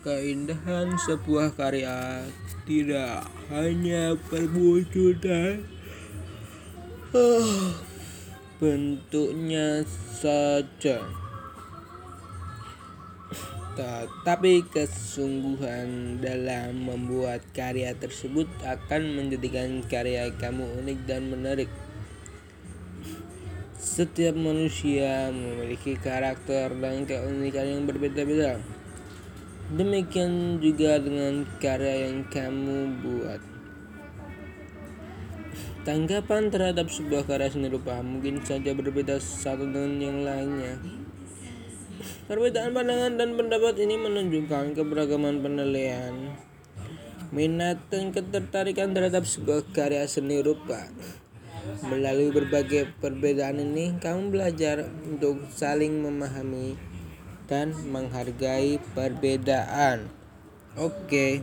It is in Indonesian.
keindahan sebuah karya tidak hanya perwujudan ah, bentuknya saja tetapi kesungguhan dalam membuat karya tersebut akan menjadikan karya kamu unik dan menarik. Setiap manusia memiliki karakter dan keunikan yang berbeda-beda. Demikian juga dengan karya yang kamu buat. Tanggapan terhadap sebuah karya seni rupa mungkin saja berbeda satu dengan yang lainnya. Perbedaan pandangan dan pendapat ini menunjukkan keberagaman penilaian, minat, dan ketertarikan terhadap sebuah karya seni rupa. Melalui berbagai perbedaan ini, kamu belajar untuk saling memahami dan menghargai perbedaan. Oke.